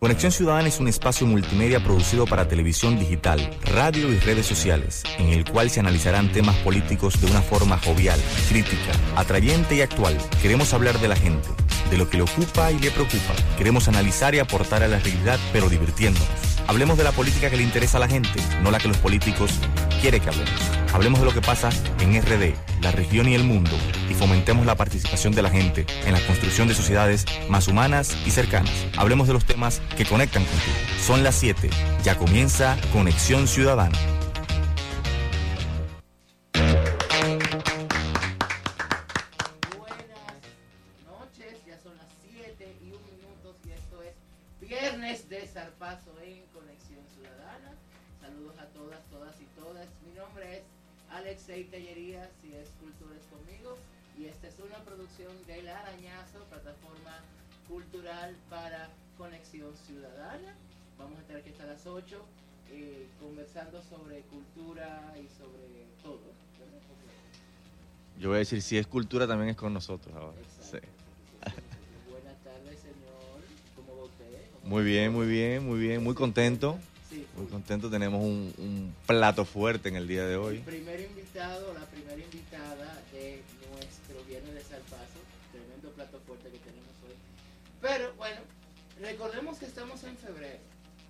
Conexión Ciudadana es un espacio multimedia producido para televisión digital, radio y redes sociales, en el cual se analizarán temas políticos de una forma jovial, crítica, atrayente y actual. Queremos hablar de la gente, de lo que le ocupa y le preocupa. Queremos analizar y aportar a la realidad, pero divirtiéndonos. Hablemos de la política que le interesa a la gente, no la que los políticos quieren que hablemos. Hablemos de lo que pasa en RD, la región y el mundo, y fomentemos la participación de la gente en la construcción de sociedades más humanas y cercanas. Hablemos de los temas que conectan contigo. Son las 7. Ya comienza Conexión Ciudadana. 8 eh, conversando sobre cultura y sobre todo. Yo voy a decir, si es cultura, también es con nosotros ahora. Sí. Exacto. Buenas tardes, señor. ¿Cómo va usted? Muy bien, muy bien, muy bien, muy contento. Sí. Muy contento, tenemos un, un plato fuerte en el día de El hoy. primer invitado, la primera invitada de nuestro Viernes de Salpazo. Tremendo plato fuerte que tenemos hoy. Pero bueno, recordemos que estamos en febrero,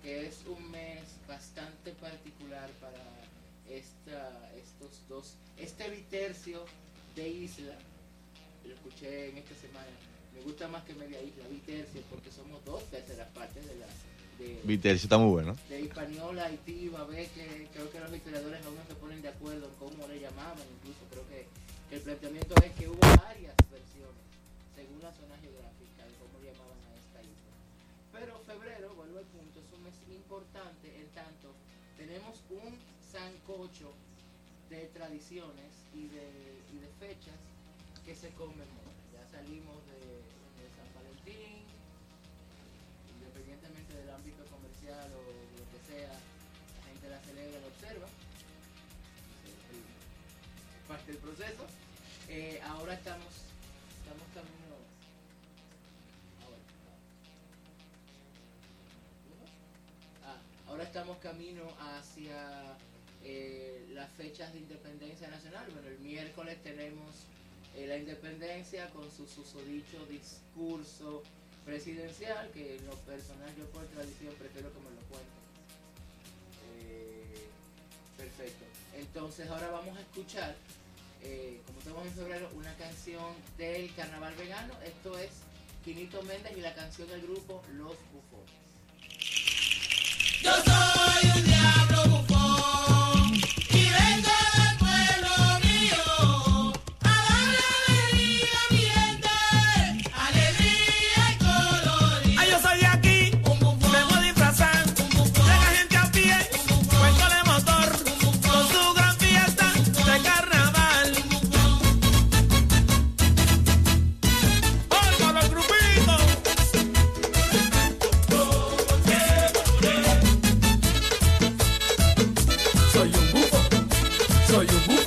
que es un mes bastante particular para esta, estos dos, este bitercio de isla. Lo escuché en esta semana. Me gusta más que media isla, bitercio, porque somos dos terceras partes de la. De, Vitercio está muy bueno. de Hispaniola, Haití, Babeque, creo que los historiadores aún no se ponen de acuerdo en cómo le llamaban, incluso creo que, que el planteamiento es que hubo varias versiones, según la zona geográfica, de cómo llamaban a. Pero febrero, vuelvo al punto, es un mes importante en tanto tenemos un sancocho de tradiciones y de, fechas que se conmemoran. Ya salimos de, San Valentín, independientemente del ámbito comercial o lo que sea, la gente la celebra, la observa. Parte del proceso. Eh, ahora estamos, estamos camino. Estamos camino hacia eh, las fechas de independencia nacional. Bueno, el miércoles tenemos eh, la independencia con su susodicho discurso presidencial, que en lo personal yo por tradición prefiero que me lo cuenten. Eh, perfecto. Entonces ahora vamos a escuchar, como estamos en febrero, una canción del carnaval vegano. Esto es Quinito Méndez y la canción del grupo Los Bufones. Yo soy un Soy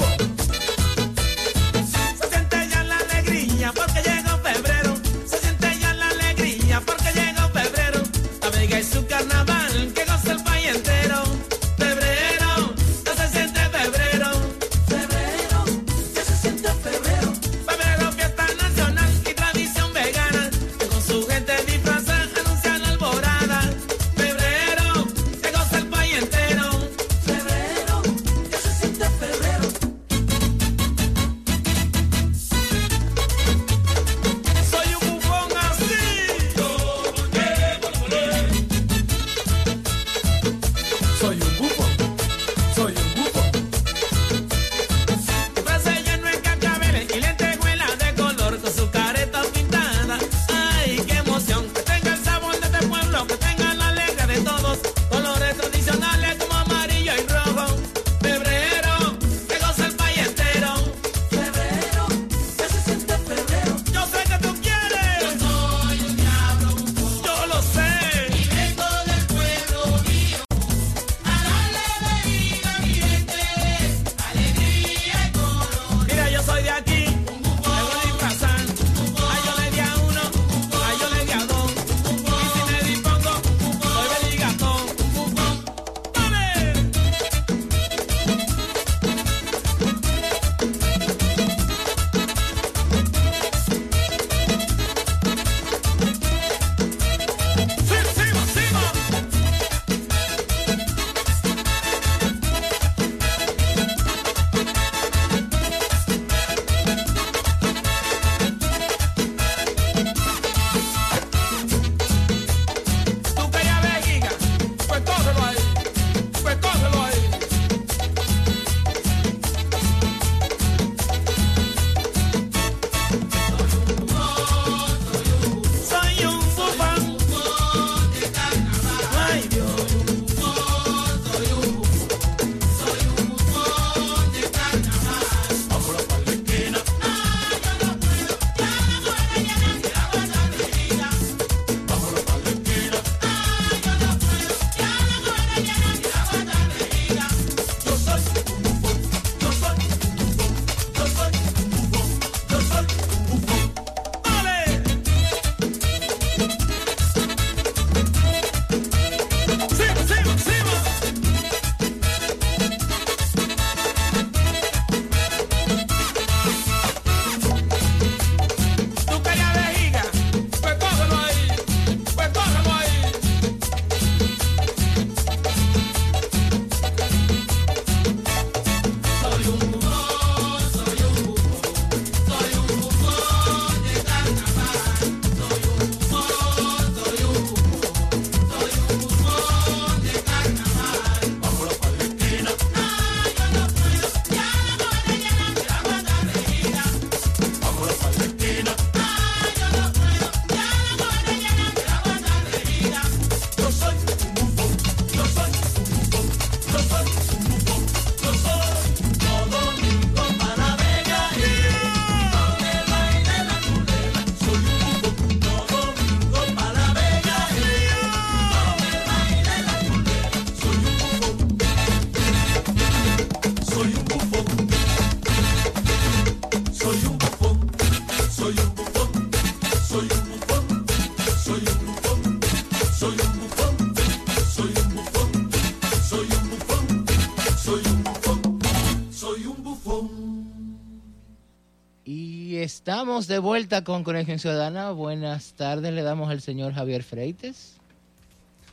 estamos de vuelta con Conexión Ciudadana. Buenas tardes, le damos al señor Javier Freites.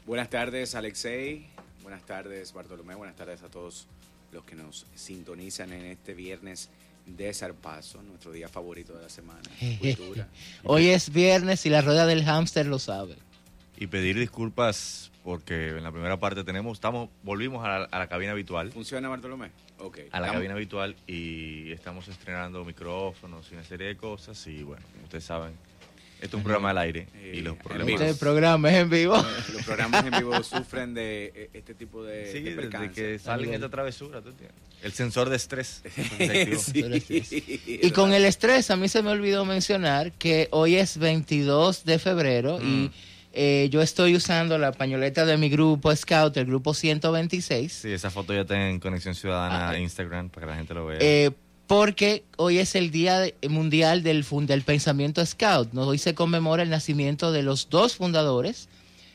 Buenas tardes, Alexei. Buenas tardes, Bartolomé. Buenas tardes a todos los que nos sintonizan en este viernes de Zarpazo, nuestro día favorito de la semana. Cultura. Hoy es viernes y la rueda del hámster lo sabe. Y pedir disculpas porque en la primera parte tenemos, estamos, volvimos a la, a la cabina habitual, ¿Funciona, Bartolomé? Ok. a la Estamos- cabina habitual y estamos estrenando micrófonos y una serie de cosas y bueno, ustedes saben, esto es un programa al aire Eh, y los en problemas... vivo. Este programa es en vivo. Los programas en vivo sufren de eh, este tipo de, Sí, de desde que salen esta travesura, ¿tú entiendes? El sensor de estrés. Sí, Y con el estrés, a mí se me olvidó mencionar que hoy es 22 de febrero y Mm. Eh, yo estoy usando la pañoleta de mi grupo Scout, el grupo 126. Sí, esa foto ya está en Conexión Ciudadana Ah, en Instagram para que la gente lo vea. Eh, porque hoy es el Día Mundial del, del Pensamiento Scout. ¿no? Hoy se conmemora el nacimiento de los dos fundadores,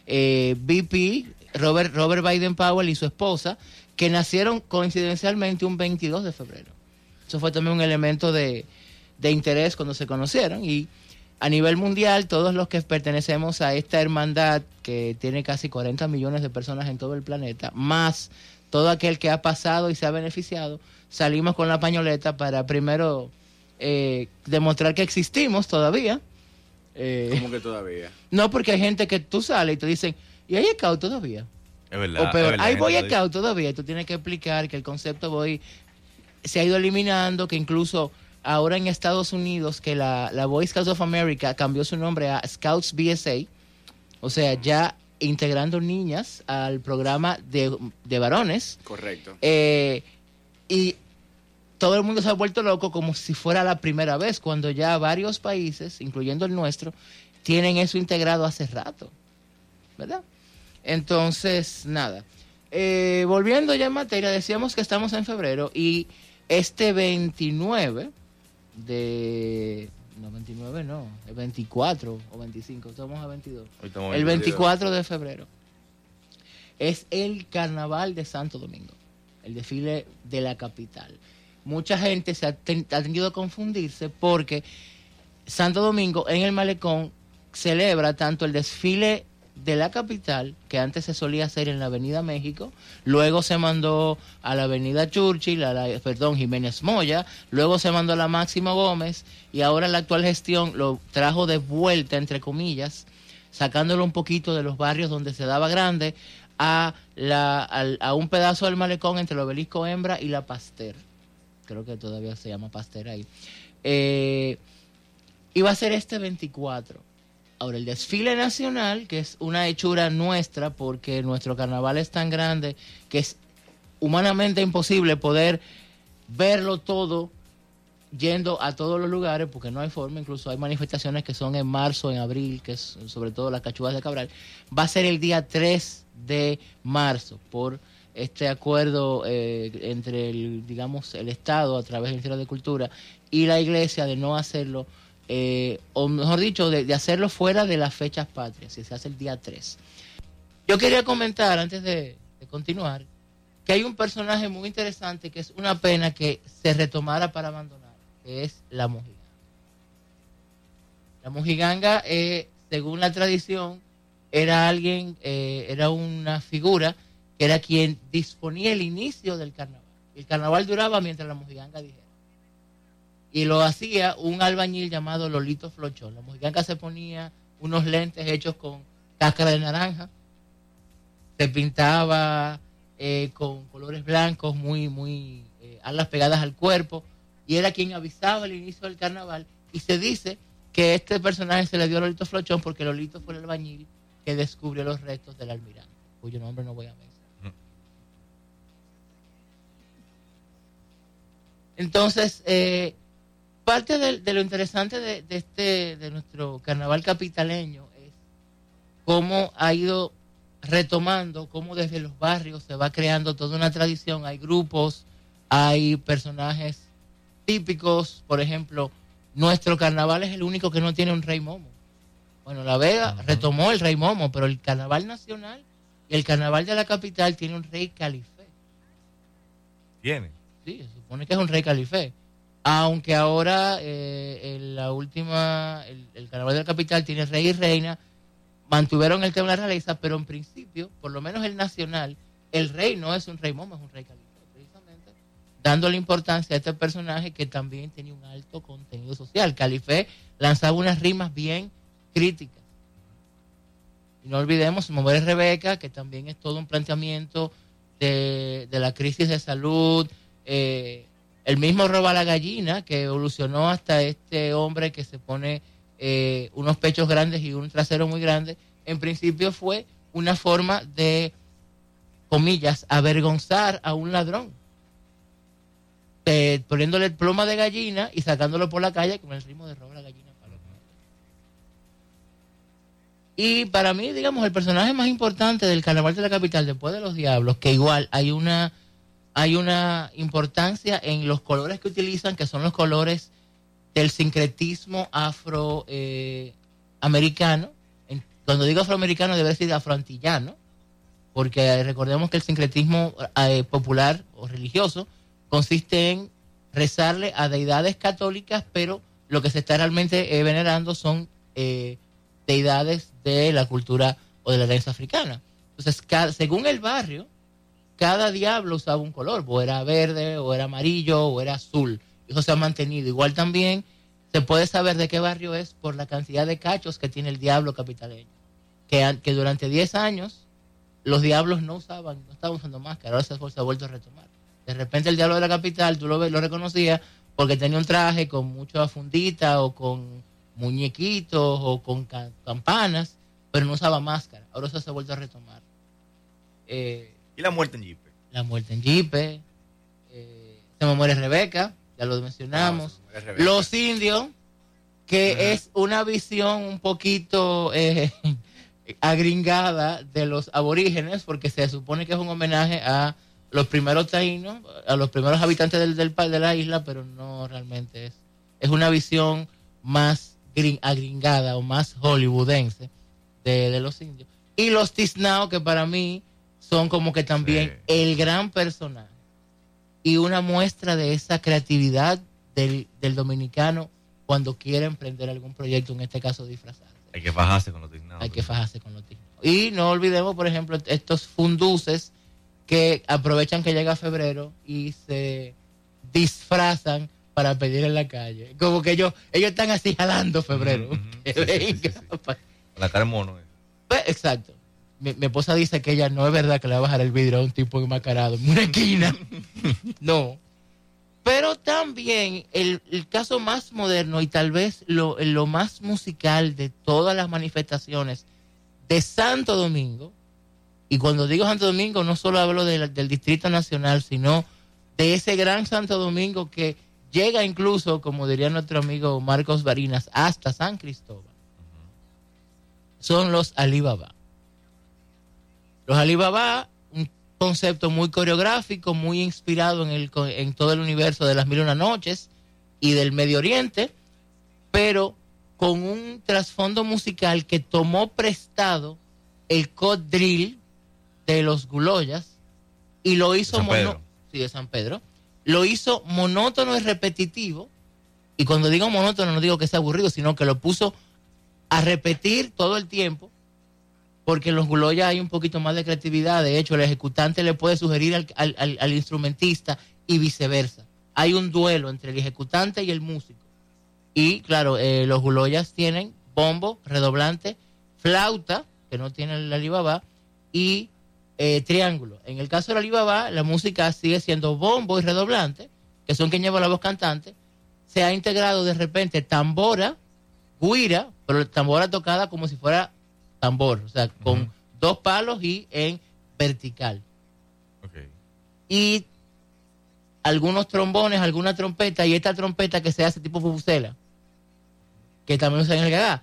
eh, BP, Robert, Robert Biden Powell y su esposa, que nacieron coincidencialmente un 22 de febrero. Eso fue también un elemento de, de interés cuando se conocieron y a nivel mundial todos los que pertenecemos a esta hermandad que tiene casi 40 millones de personas en todo el planeta, más todo aquel que ha pasado y se ha beneficiado, salimos con la pañoleta para primero eh, demostrar que existimos todavía. Eh, ¿Cómo que todavía? no porque hay gente que tú sales y te dicen, ¿y hay scout todavía? es verdad. o es peor, verdad, hay Boy. Scout todavía. Y tú tienes que explicar que el concepto Boy se ha ido eliminando, que incluso ahora en Estados Unidos, que la, la Boy Scouts of America cambió su nombre a Scouts BSA, o sea, ya integrando niñas al programa de, de varones. Correcto. Eh, y todo el mundo se ha vuelto loco como si fuera la primera vez, cuando ya varios países, incluyendo el nuestro, tienen eso integrado hace rato. ¿Verdad? Entonces, nada. Eh, volviendo ya en materia, decíamos que estamos en febrero y este 29 de... No, 29 no, el 24 o 25, estamos a 22. Hoy estamos El en- 24 de febrero es el carnaval de Santo Domingo, el desfile de la capital. Mucha gente se ha, ten- ha tenido a confundirse porque Santo Domingo en el malecón celebra tanto el desfile de la capital, que antes se solía hacer en la Avenida México, luego se mandó a la Avenida Churchill, a la, perdón, Jiménez Moya, luego se mandó a la Máximo Gómez y ahora la actual gestión lo trajo de vuelta, entre comillas, sacándolo un poquito de los barrios donde se daba grande a, la, al- a un pedazo del malecón entre el obelisco Hembra y la Pasteur. Creo que todavía se llama Pasteur ahí. Eh, va a ser este 24. Ahora, el desfile nacional, que es una hechura nuestra, porque nuestro carnaval es tan grande que es humanamente imposible poder verlo todo yendo a todos los lugares, porque no hay forma, incluso hay manifestaciones que son en marzo, en abril, que es sobre todo las cachugas de Cabral, va a ser el día 3 de marzo, por este acuerdo eh, entre, el, digamos, el Estado a través del Ministerio de Cultura y la Iglesia de no hacerlo, eh, o mejor dicho, de, hacerlo fuera de las fechas patrias, si se hace el día 3. Yo quería comentar, antes de, de continuar, que hay un personaje muy interesante que es una pena que se retomara para abandonar, que es la mojiganga. La mojiganga, eh, según la tradición, era alguien, eh, era una figura que era quien disponía el inicio del carnaval. El carnaval duraba mientras la mojiganga dijera. Y lo hacía un albañil llamado Lolito Flochón. La mojiganga se ponía unos lentes hechos con cáscara de naranja, se pintaba eh, con colores blancos, muy, muy eh, alas pegadas al cuerpo, y era quien avisaba el inicio del carnaval. Y se dice que este personaje se le dio a Lolito Flochón porque Lolito fue el albañil que descubrió los restos del almirante, cuyo nombre no voy a mencionar. Entonces, eh, parte de, de lo interesante de, de este, de nuestro carnaval capitaleño es cómo ha ido retomando, cómo desde los barrios se va creando toda una tradición. Hay grupos, hay personajes típicos, por ejemplo, nuestro carnaval es el único que no tiene un rey momo. Bueno, La Vega retomó el Rey Momo, pero el Carnaval Nacional y el Carnaval de la capital tiene un Rey Califé. Tiene. Sí, se supone que es un Rey Califé. Aunque ahora eh, en la última, el, el Carnaval de la capital tiene Rey y Reina, mantuvieron el tema de la realeza, pero en principio, por lo menos el nacional, el rey no es un rey momo, es un rey califé, precisamente, dándole importancia a este personaje que también tenía un alto contenido social. Califé lanzaba unas rimas bien críticas. Y no olvidemos Mujeres Rebeca, que también es todo un planteamiento de, de la crisis de salud. eh, el mismo Roba la Gallina, que evolucionó hasta este hombre que se pone eh, unos pechos grandes y un trasero muy grande, en principio fue una forma de, comillas, avergonzar a un ladrón. Eh, poniéndole pluma de gallina y sacándolo por la calle con el ritmo de Roba la Gallina. Y para mí, digamos, el personaje más importante del Carnaval de la Capital, después de los Diablos, que igual hay una, hay una importancia en los colores que utilizan, que son los colores del sincretismo afroamericano. Eh, cuando digo afroamericano, debe decir afroantillano, porque recordemos que el sincretismo eh, popular o religioso consiste en rezarle a deidades católicas, pero lo que se está realmente eh, venerando son eh, deidades de la cultura o de la herencia africana. Entonces, según el barrio, cada diablo usaba un color, o era verde, o era amarillo, o era azul. Eso se ha mantenido. Igual también se puede saber de qué barrio es por la cantidad de cachos que tiene el diablo capitaleño. Que, an- que durante 10 años los diablos no usaban, no estaban usando máscara, ahora se, ha vuelto a retomar. De repente el diablo de la capital, tú lo, ves- lo reconocías porque tenía un traje con mucha fundita o con muñequitos o con ca- campanas, pero no usaba máscara. Ahora eso se ha vuelto a retomar. Eh, ¿Y la muerte en Jeep? la muerte en Jipe, eh, Se me muere Rebeca, ya lo mencionamos. Ah. Los indios, que es una visión un poquito eh, agringada de los aborígenes, porque se supone que es un homenaje a los primeros taínos, a los primeros habitantes del, del de la isla, pero no realmente es. Es una visión más gring- agringada o más hollywoodense de, de los indios. Y los tiznao, que para mí son como que también Sí. el gran personaje y una muestra de esa creatividad del, del dominicano cuando quiere emprender algún proyecto, en este caso disfrazarse. Hay que fajarse con los tiznados. Hay que fajarse con los tiznaos. Y no olvidemos, por ejemplo, estos funduces que aprovechan que llega febrero y se disfrazan para pedir en la calle. Como que ellos, ellos están así jalando febrero. Que Sí, venga, sí, sí. la cara mono. eh. pues, exacto. Mi, mi esposa dice que ella no es verdad que le va a bajar el vidrio a un tipo enmascarado en una esquina. no. Pero también el, el caso más moderno y tal vez lo, lo más musical de todas las manifestaciones de Santo Domingo, y cuando digo Santo Domingo no solo hablo de del Distrito Nacional, sino de ese gran Santo Domingo que llega incluso, como diría nuestro amigo Marcos Barinas, hasta San Cristóbal, son los Alibaba. Los Alibaba, un concepto muy coreográfico, muy inspirado en, el, en todo el universo de las mil y una noches y del Medio Oriente, pero con un trasfondo musical que tomó prestado el codrill de los Guloyas y lo hizo Pedro. sí, de San Pedro, lo hizo monótono y repetitivo. Y cuando digo monótono no digo que sea aburrido, sino que lo puso a repetir todo el tiempo, porque en los Guloyas hay un poquito más de creatividad. De hecho, el ejecutante le puede sugerir al, al- al- instrumentista y viceversa. Hay un duelo entre el ejecutante y el músico. Y claro, eh, los Guloyas tienen bombo, redoblante, flauta, que no tiene el Alibaba, y eh, triángulo. En el caso del Alibaba, la música sigue siendo bombo y redoblante, que son quien lleva la voz cantante. Se ha integrado de repente tambora, guira, pero tambora tocada como si fuera tambor, o sea, con dos palos y en vertical. Y algunos trombones, alguna trompeta, y esta trompeta que se hace tipo fufusela, que también usan en el gagá.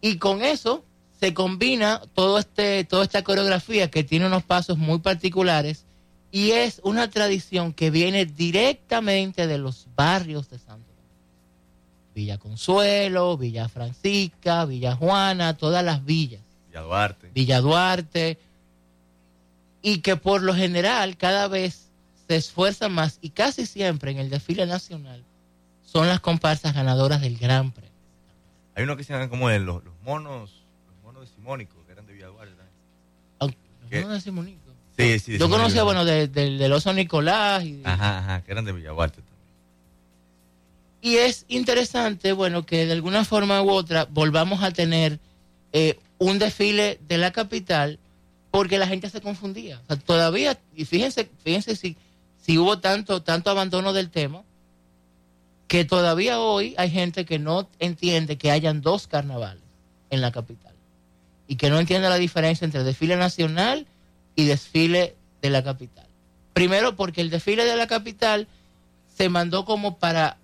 Y con eso se combina todo este, toda esta coreografía que tiene unos pasos muy particulares y es una tradición que viene directamente de los barrios de Domingo. Villa Consuelo, Villa Francisca, Villa Juana, todas las villas. Villa Duarte. Villa Duarte, y que por lo general cada vez se esfuerza más y casi siempre en el desfile nacional son las comparsas ganadoras del Gran Premio. Hay uno que se llaman como de los, los monos, los monos de Simónico, que eran de Villa Duarte ¿Qué? no de Simonico. Sí, sí. de Yo Simónico. conocía, bueno, de- del del oso Nicolás. Y, Ajá, ajá, que eran de Villa Duarte. Y es interesante, bueno, que de alguna forma u otra volvamos a tener eh, un desfile de la capital porque la gente se confundía. O sea, todavía, y fíjense, fíjense si, si hubo tanto, tanto abandono del tema, que todavía hoy hay gente que no entiende que hayan dos carnavales en la capital y que no entiende la diferencia entre desfile nacional y desfile de la capital. Primero porque el desfile de la capital se mandó como para,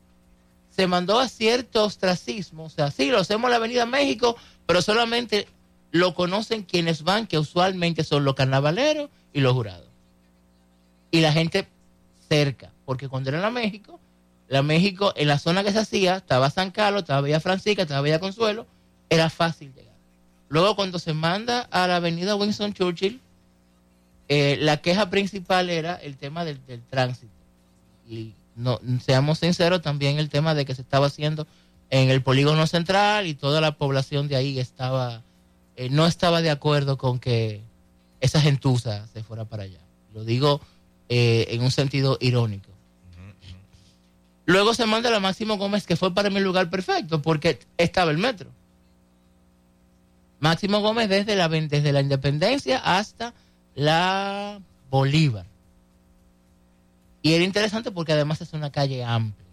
se mandó a cierto ostracismo, o sea, sí, lo hacemos en la Avenida México, pero solamente lo conocen quienes van, que usualmente son los carnavaleros y los jurados. Y la gente cerca, porque cuando era la México, la México, en la zona que se hacía, estaba San Carlos, estaba Villa Francisca, estaba Villa Consuelo, era fácil llegar. Luego cuando se manda a la avenida Winston Churchill, eh, la queja principal era el tema del, tránsito. No, seamos sinceros, también el tema de que se estaba haciendo en el polígono central y toda la población de ahí estaba, eh, no estaba de acuerdo con que esa gentuza se fuera para allá. Lo digo eh, en un sentido irónico. Luego se manda a Máximo Gómez, que fue para el lugar perfecto, porque estaba el metro. Máximo Gómez desde la, desde la independencia hasta la Bolívar. Y era interesante porque además es una calle amplia.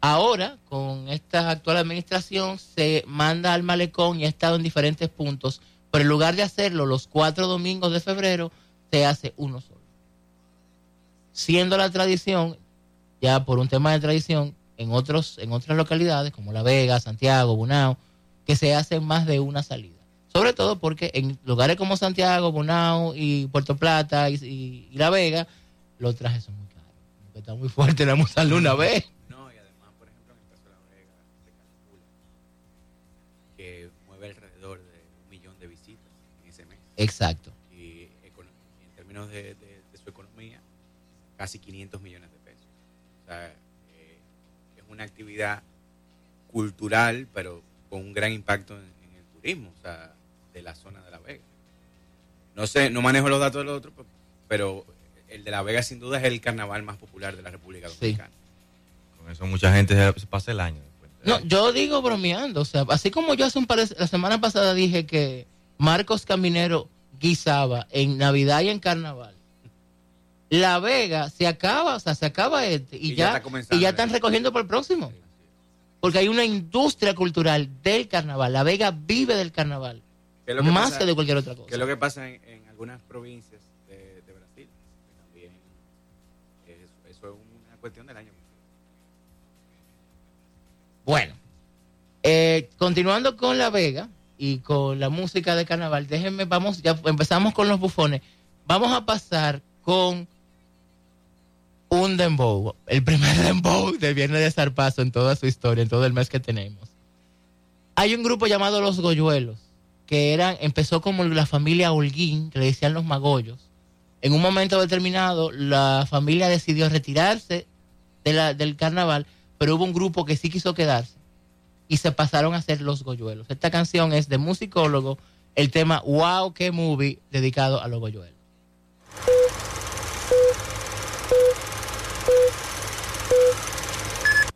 Ahora, con esta actual administración, se manda al malecón y ha estado en diferentes puntos, pero en lugar de hacerlo los cuatro domingos de febrero, se hace uno solo. Siendo la tradición, ya por un tema de tradición, en, otros, en otras localidades como La Vega, Santiago, Bunao, que se hacen más de una salida. Sobre todo porque en lugares como Santiago, Bonao y Puerto Plata y- y La Vega, los trajes son muy está muy fuerte, la hemos salido una vez. No, y además, por ejemplo, en el caso de La Vega, se calcula que mueve alrededor de un millón de visitas en ese mes. Exacto. Y en términos de, de- de su economía, casi 500 millones de pesos. O sea, eh, es una actividad cultural, pero con un gran impacto en, en el turismo, o sea, de la zona de La Vega. No sé, no manejo los datos de los otros, pe- pero el de La Vega sin duda es el carnaval más popular de la República Dominicana. Con eso mucha gente se, pasa el año. después. No, yo digo bromeando, o sea, así como yo hace un par de, la semana pasada dije que Marcos Caminero guisaba en Navidad y en Carnaval. La Vega se acaba, o sea, se acaba este y, Y ya ya, está comenzando, y ya están recogiendo por el próximo. Porque hay una industria cultural del carnaval. La Vega vive del carnaval, ¿Qué es lo que más pasa- que de cualquier otra cosa. ¿Qué es lo que pasa en, en algunas provincias Bueno, eh, continuando con La Vega y con la música de carnaval, déjenme, vamos, ya empezamos con los bufones. Vamos a pasar con un dembow, el primer dembow del Viernes de Zarpazo en toda su historia, en todo el mes que tenemos. Hay un grupo llamado Los Goyuelos, que eran, empezó como la familia Holguín, que le decían los magollos. En un momento determinado, la familia decidió retirarse de la- del carnaval, pero hubo un grupo que sí quiso quedarse y se pasaron a ser los goyuelos. Esta canción es de musicólogo, el tema Wow, qué movie, dedicado a los goyuelos.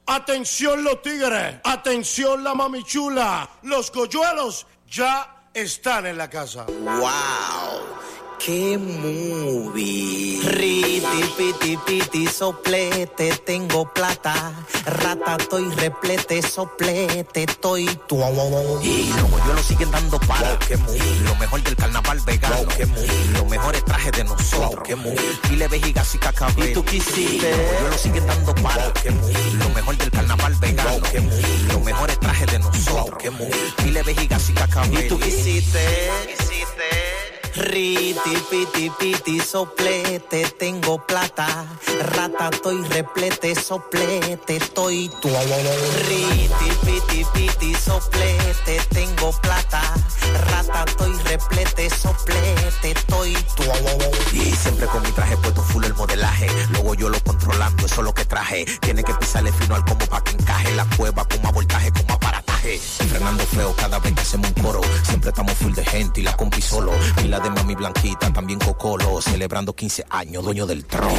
Atención los tigres, atención la mamichula, los coyuelos ya están en la casa. ¡Wow! ¡Qué movie! Riti, piti, piti, soplete, tengo plata. Rata, estoy replete, soplete, estoy tu. Y los goyuelos siguen dando para. ¡Qué movie! Lo mejor del carnaval vegano. ¡Qué movie! Los mejores trajes de nosotros. ¡Qué movie! Dile vejiga y cacabé. ¿Y tú quisiste? Los goyuelos siguen dando para. ¡Qué movie! Lo mejor del carnaval vegano. ¡Qué movie! Los mejores trajes de nosotros. ¡Qué movie! Dile vejiga y cacabé. ¿Y tú quisiste? ¿Quisiste? Riti, piti, piti, soplete, tengo plata. Rata, estoy replete, soplete, estoy tu. Riti, piti, piti, soplete, tengo plata. Rata, estoy replete, soplete, estoy tu. Y siempre con mi traje puesto full el modelaje. Luego yo lo controlando, eso es lo que traje. Tiene que pisarle fino al como pa' que encaje. La cueva con más voltaje, con más aparataje. Fernando feo cada vez que hacemos un coro. Siempre estamos full de gente y la compi solo. Y la de mami blanquita, también cocolo. Celebrando 15 años, dueño del trono.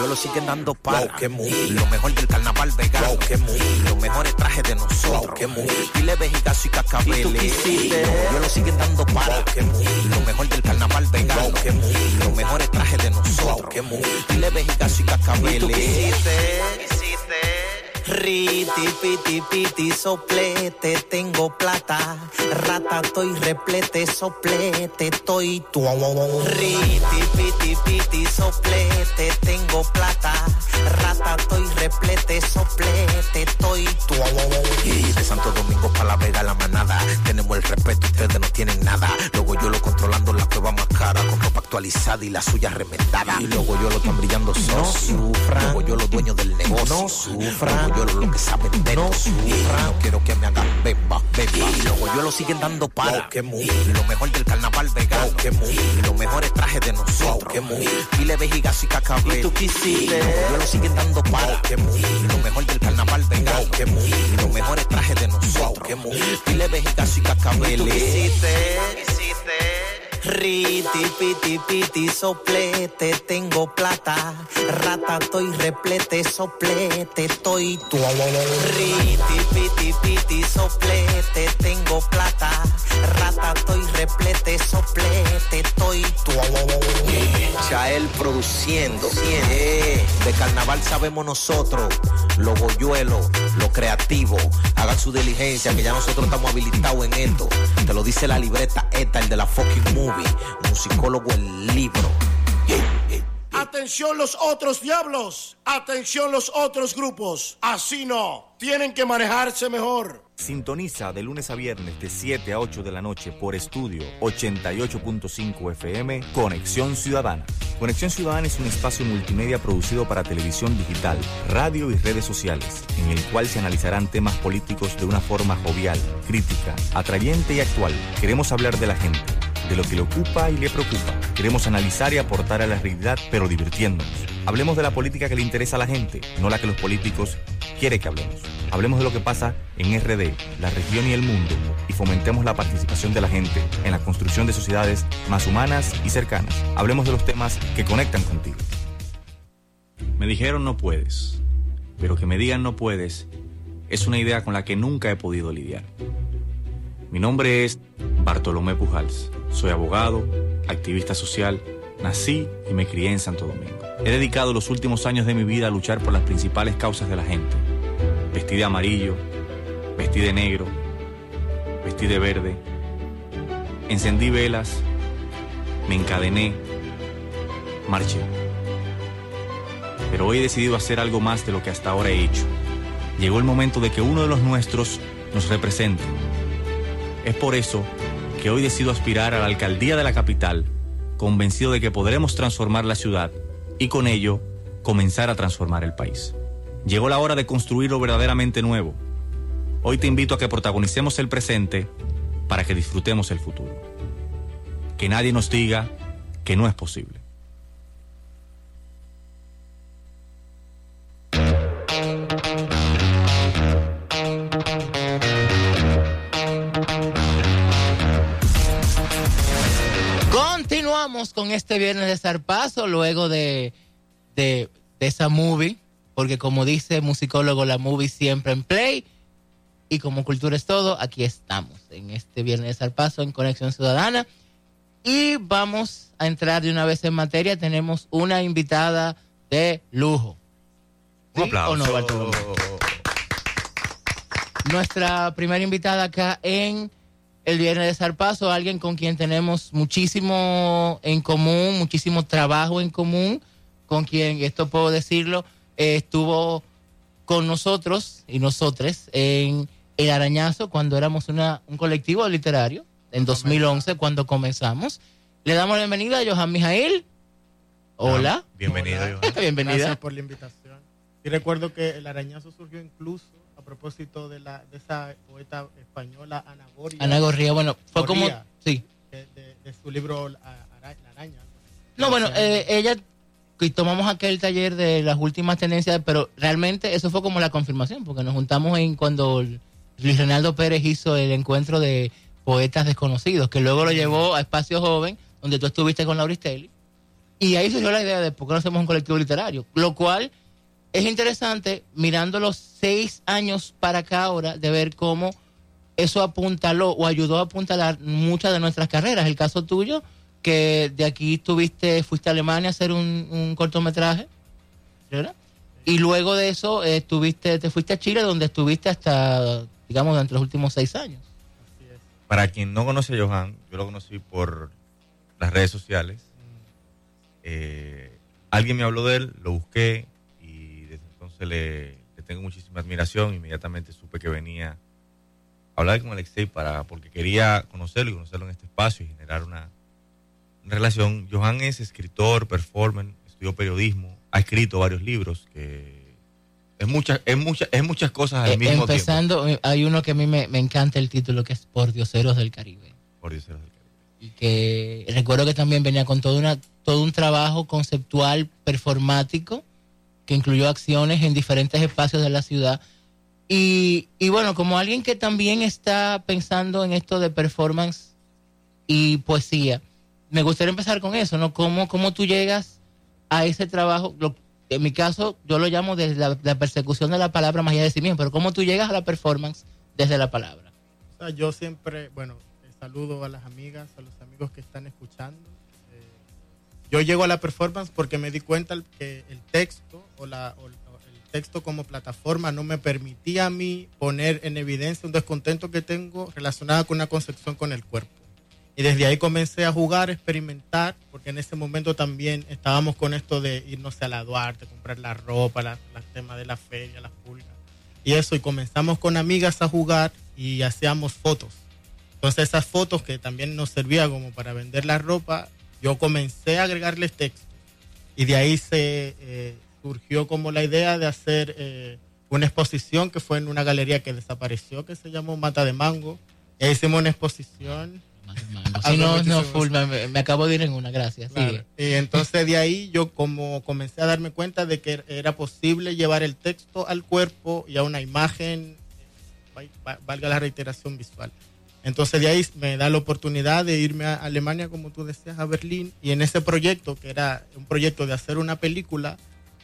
Yo lo siguen dando qué muy. Lo mejor del carnaval vegano. Wow, qué. Los mejores trajes de nosotros. Wow, qué muy. Pile vejigazo y cascabele. ¿Y tú qué hiciste? Luego yo lo siguen dando qué muy. Lo mejor del carnaval vegano. Wow, qué. Los mejores trajes de nosotros. Wow, qué. Pile vejigazo y cascabele. ¿Y tú qué hiciste? Riti, piti, piti, soplete, tengo plata. Rata, estoy replete, soplete, estoy tu. Riti, piti, piti, soplete, tengo plata. Rata, estoy replete, soplete, estoy tu. Y de Santo Domingo para La Vega la manada. Tenemos el respeto, ustedes no tienen nada. Luego yo lo controlando la cueva más cara. Con ropa actualizada y la suya remendada. Y luego yo lo están brillando No sufran. Luego yo los dueños del negocio. No sufran. Yo lo que saben de No Y no quiero que me hagan beba, beba. Y luego yo lo siguen dando para. Y lo mejor del carnaval vegano. Muy. Y los mejores trajes de nosotros. Wow, qué muy. Pile vejigazo y cascabel. ¿Y tú qué hiciste? Yo lo siguen dando para. Muy. Y lo mejor del carnaval vegano. Muy. Y los mejores trajes de nosotros. Wow, qué muy. Pile vejigazo y cascabel. ¿Y tú qué hiciste? Riti, piti, piti, soplete, tengo plata. Rata, estoy replete, soplete, estoy tu. Riti, piti, piti, soplete, tengo plata. Rata, estoy replete, soplete, estoy tu. Chael produciendo. Eh, De carnaval sabemos nosotros. Lo boyuelos, lo creativo. Hagan su diligencia, que ya nosotros estamos habilitados en esto. Te lo dice la libreta esta, el de la fucking movie. Musicólogo el libro. Yeah, yeah. Atención los otros diablos. Atención los otros grupos. Así no. Tienen que manejarse mejor. Sintoniza de lunes a viernes de 7 a 8 de la noche por estudio 88.5 FM Conexión Ciudadana. Conexión Ciudadana es un espacio multimedia producido para televisión digital, radio y redes sociales, en el cual se analizarán temas políticos de una forma jovial, crítica, atrayente y actual. Queremos hablar de la gente, de lo que le ocupa y le preocupa. Queremos analizar y aportar a la realidad, pero divirtiéndonos. Hablemos de la política que le interesa a la gente, no la que los políticos quieren que hablemos. Hablemos de lo que pasa en RD, la región y el mundo, y fomentemos la participación de la gente en la construcción de sociedades más humanas y cercanas. Hablemos de los temas que conectan contigo. Me dijeron no puedes, pero que me digan no puedes es una idea con la que nunca he podido lidiar. Mi nombre es Bartolomé Pujals. Soy abogado, activista social, nací y me crié en Santo Domingo. He dedicado los últimos años de mi vida a luchar por las principales causas de la gente. Vestí de amarillo, vestí de negro, vestí de verde, encendí velas, me encadené, marché. Pero hoy he decidido hacer algo más de lo que hasta ahora he hecho. Llegó el momento de que uno de los nuestros nos represente. Es por eso que hoy decido aspirar a la alcaldía de la capital, convencido de que podremos transformar la ciudad y con ello comenzar a transformar el país. Llegó la hora de construir lo verdaderamente nuevo. Hoy te invito a que protagonicemos el presente para que disfrutemos el futuro. Que nadie nos diga que no es posible. Continuamos con este viernes de zarpazo luego de, de, de esa movie, porque como dice musicólogo, la movie siempre en play. Y como cultura es todo, aquí estamos en este viernes de zarpazo en Conexión Ciudadana. Y vamos a entrar de una vez en materia. Tenemos una invitada de lujo. Un ¿Sí aplauso. no? Nuestra primera invitada acá en el Viernes de Zarpazo, alguien con quien tenemos muchísimo en común, muchísimo trabajo en común, con quien, esto puedo decirlo, eh, estuvo con nosotros y nosotros en El Arañazo cuando éramos una, un colectivo literario, en 2011 cuando comenzamos, Le damos la bienvenida a Johan Mijail. Hola. Bienvenido, Hola. Johan. Bienvenida. Gracias por la invitación. Y recuerdo que el arañazo surgió incluso propósito de, la, de esa poeta española Ana Goria. Ana Gorría, bueno, fue como... Sí. De, de- de su libro La Ara- La Araña. No, bueno, eh, ella... Y tomamos aquel taller de las últimas tendencias, pero realmente eso fue como la confirmación, porque nos juntamos en cuando Luis Renaldo Pérez hizo el encuentro de poetas desconocidos, que luego lo llevó a Espacio Joven, donde tú estuviste con Lauristelli, y ahí surgió la idea de por qué no hacemos un colectivo literario, lo cual es interesante mirando los seis años para acá ahora de ver cómo eso apuntaló o ayudó a apuntalar muchas de nuestras carreras. El caso tuyo, que de aquí tuviste, fuiste a Alemania a hacer un, un cortometraje, ¿verdad? Y luego de eso eh, estuviste, te fuiste a Chile, donde estuviste hasta, digamos, durante los últimos seis años. Así es. Para quien no conoce a Johan, yo lo conocí por las redes sociales. Eh, alguien me habló de él, lo busqué entonces le, le tengo muchísima admiración. Inmediatamente supe que venía a hablar con Alexei para, porque quería conocerlo y conocerlo en este espacio y generar una, una relación. Johan es escritor, performer, estudió periodismo, ha escrito varios libros que es muchas, es muchas, es muchas cosas al Eh, mismo tiempo. empezando, hay uno que a mí me, me encanta el título, que es Por Dioseros del Caribe. Por Dios, Dios, Dios. y que recuerdo que también venía con todo, una, todo un trabajo conceptual performático que incluyó acciones en diferentes espacios de la ciudad. Y, y bueno, como alguien que también está pensando en esto de performance y poesía, me gustaría empezar con eso, ¿no? ¿Cómo, cómo tú llegas a ese trabajo? Lo- en mi caso, yo lo llamo desde la, la persecución de la palabra más allá de sí mismo, pero ¿cómo tú llegas a la performance desde la palabra? O sea, yo siempre, bueno, saludo a las amigas, a los amigos que están escuchando. Yo llego a la performance porque me di cuenta el- que el texto o, la, el el texto como plataforma no me permitía a mí poner en evidencia un descontento que tengo relacionado con una concepción con el cuerpo. Y desde ahí comencé a jugar, a experimentar, porque en ese momento también estábamos con esto de irnos a la Duarte, comprar la ropa, la tema de la feria, las pulgas. Y eso, y comenzamos con amigas a jugar y hacíamos fotos. Entonces esas fotos que también nos servían como para vender la ropa, yo comencé a agregarles texto. Y de ahí se eh, surgió como la idea de hacer eh, una exposición que fue en una galería que desapareció, que se llamó Mata de Mango. Ahí hicimos una exposición Si no, no, full, me, me acabo de ir en una, gracias. Claro. Y entonces de ahí yo como comencé a darme cuenta de que era posible llevar el texto al cuerpo y a una imagen, va- va- valga la reiteración visual. Entonces de ahí me da la oportunidad de irme a Alemania, como tú decías, a Berlín, y en ese proyecto, que era un proyecto de hacer una película,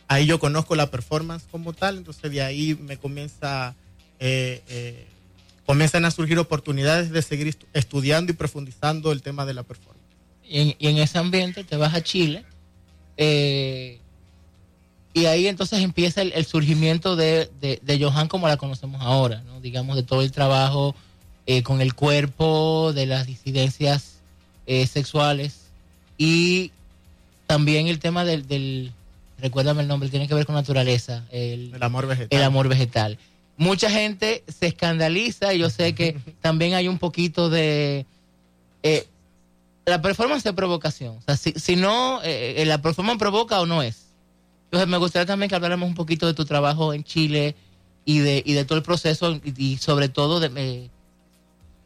ahí yo conozco la performance como tal, entonces de ahí me comienza, eh, eh, comienzan a surgir oportunidades de seguir estu- estudiando y profundizando el tema de la performance. Y en, ese ambiente te vas a Chile. eh, y ahí entonces empieza el, el surgimiento de, de, de Johan como la conocemos ahora, ¿no? digamos, de todo el trabajo eh, con el cuerpo, de las disidencias eh, sexuales y también el tema del, del, recuérdame el nombre, tiene que ver con naturaleza, el, El amor vegetal. el amor vegetal. Mucha gente se escandaliza y yo sé que también hay un poquito de... eh, la performance de provocación. O sea, si, si no, eh, eh, la performance provoca o no es. Entonces me gustaría también que habláramos un poquito de tu trabajo en Chile y de, y de todo el proceso y, sobre todo de, eh,